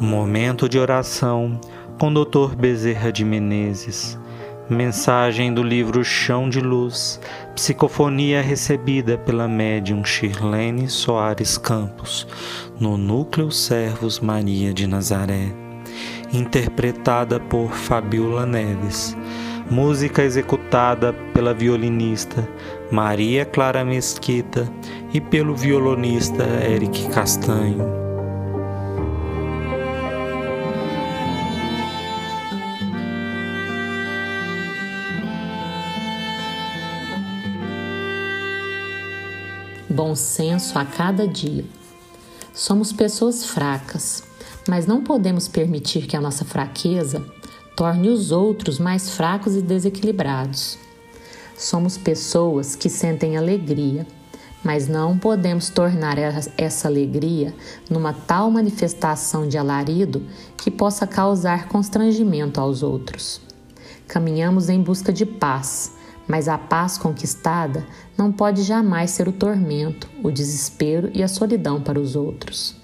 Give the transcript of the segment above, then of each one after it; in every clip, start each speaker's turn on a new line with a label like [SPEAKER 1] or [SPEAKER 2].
[SPEAKER 1] Momento de oração com Dr. Bezerra de Menezes. Mensagem do livro Chão de Luz, psicofonia recebida pela médium Shirlene Soares Campos, no Núcleo Servos Maria de Nazaré. Interpretada por Fabiola Neves. Música executada pela violinista Maria Clara Mesquita e pelo violonista Eric Castanho.
[SPEAKER 2] Bom senso a cada dia. Somos pessoas fracas, mas não podemos permitir que a nossa fraqueza torne os outros mais fracos e desequilibrados. Somos pessoas que sentem alegria, mas não podemos tornar essa alegria numa tal manifestação de alarido que possa causar constrangimento aos outros. Caminhamos em busca de paz, mas a paz conquistada não pode jamais ser o tormento, o desespero e a solidão para os outros.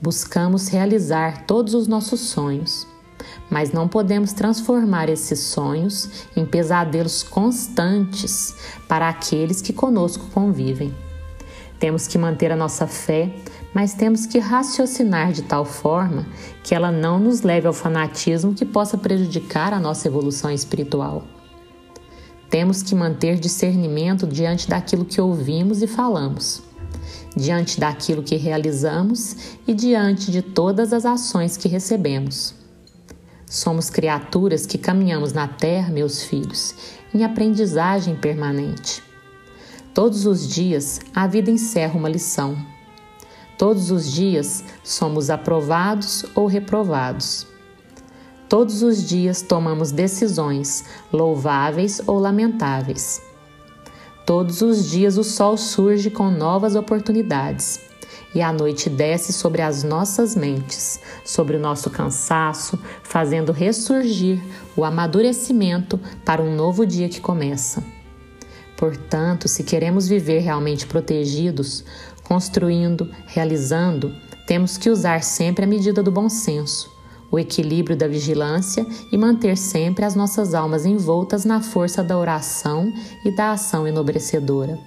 [SPEAKER 2] Buscamos realizar todos os nossos sonhos, mas não podemos transformar esses sonhos em pesadelos constantes para aqueles que conosco convivem. Temos que manter a nossa fé, mas temos que raciocinar de tal forma que ela não nos leve ao fanatismo que possa prejudicar a nossa evolução espiritual. Temos que manter discernimento diante daquilo que ouvimos e falamos, diante daquilo que realizamos e diante de todas as ações que recebemos. Somos criaturas que caminhamos na terra, meus filhos, em aprendizagem permanente. Todos os dias a vida encerra uma lição. Todos os dias somos aprovados ou reprovados. Todos os dias tomamos decisões, louváveis ou lamentáveis. Todos os dias o sol surge com novas oportunidades e a noite desce sobre as nossas mentes, sobre o nosso cansaço, fazendo ressurgir o amadurecimento para um novo dia que começa. Portanto, se queremos viver realmente protegidos, construindo, realizando, temos que usar sempre a medida do bom senso o equilíbrio da vigilância e manter sempre as nossas almas envoltas na força da oração e da ação enobrecedora.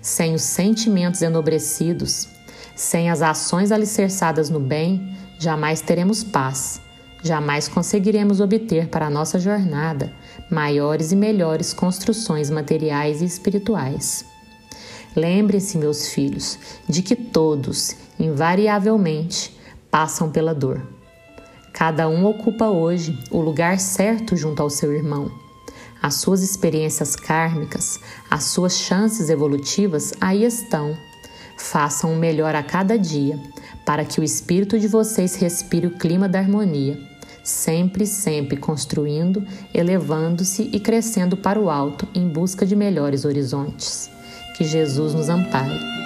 [SPEAKER 2] Sem os sentimentos enobrecidos, sem as ações alicerçadas no bem, jamais teremos paz, jamais conseguiremos obter para a nossa jornada maiores e melhores construções materiais e espirituais. Lembre-se, meus filhos, de que todos, invariavelmente, passam pela dor. Cada um ocupa hoje o lugar certo junto ao seu irmão. As suas experiências kármicas, as suas chances evolutivas aí estão. Façam o melhor a cada dia, para que o espírito de vocês respire o clima da harmonia, sempre, sempre construindo, elevando-se e crescendo para o alto em busca de melhores horizontes. Que Jesus nos ampare.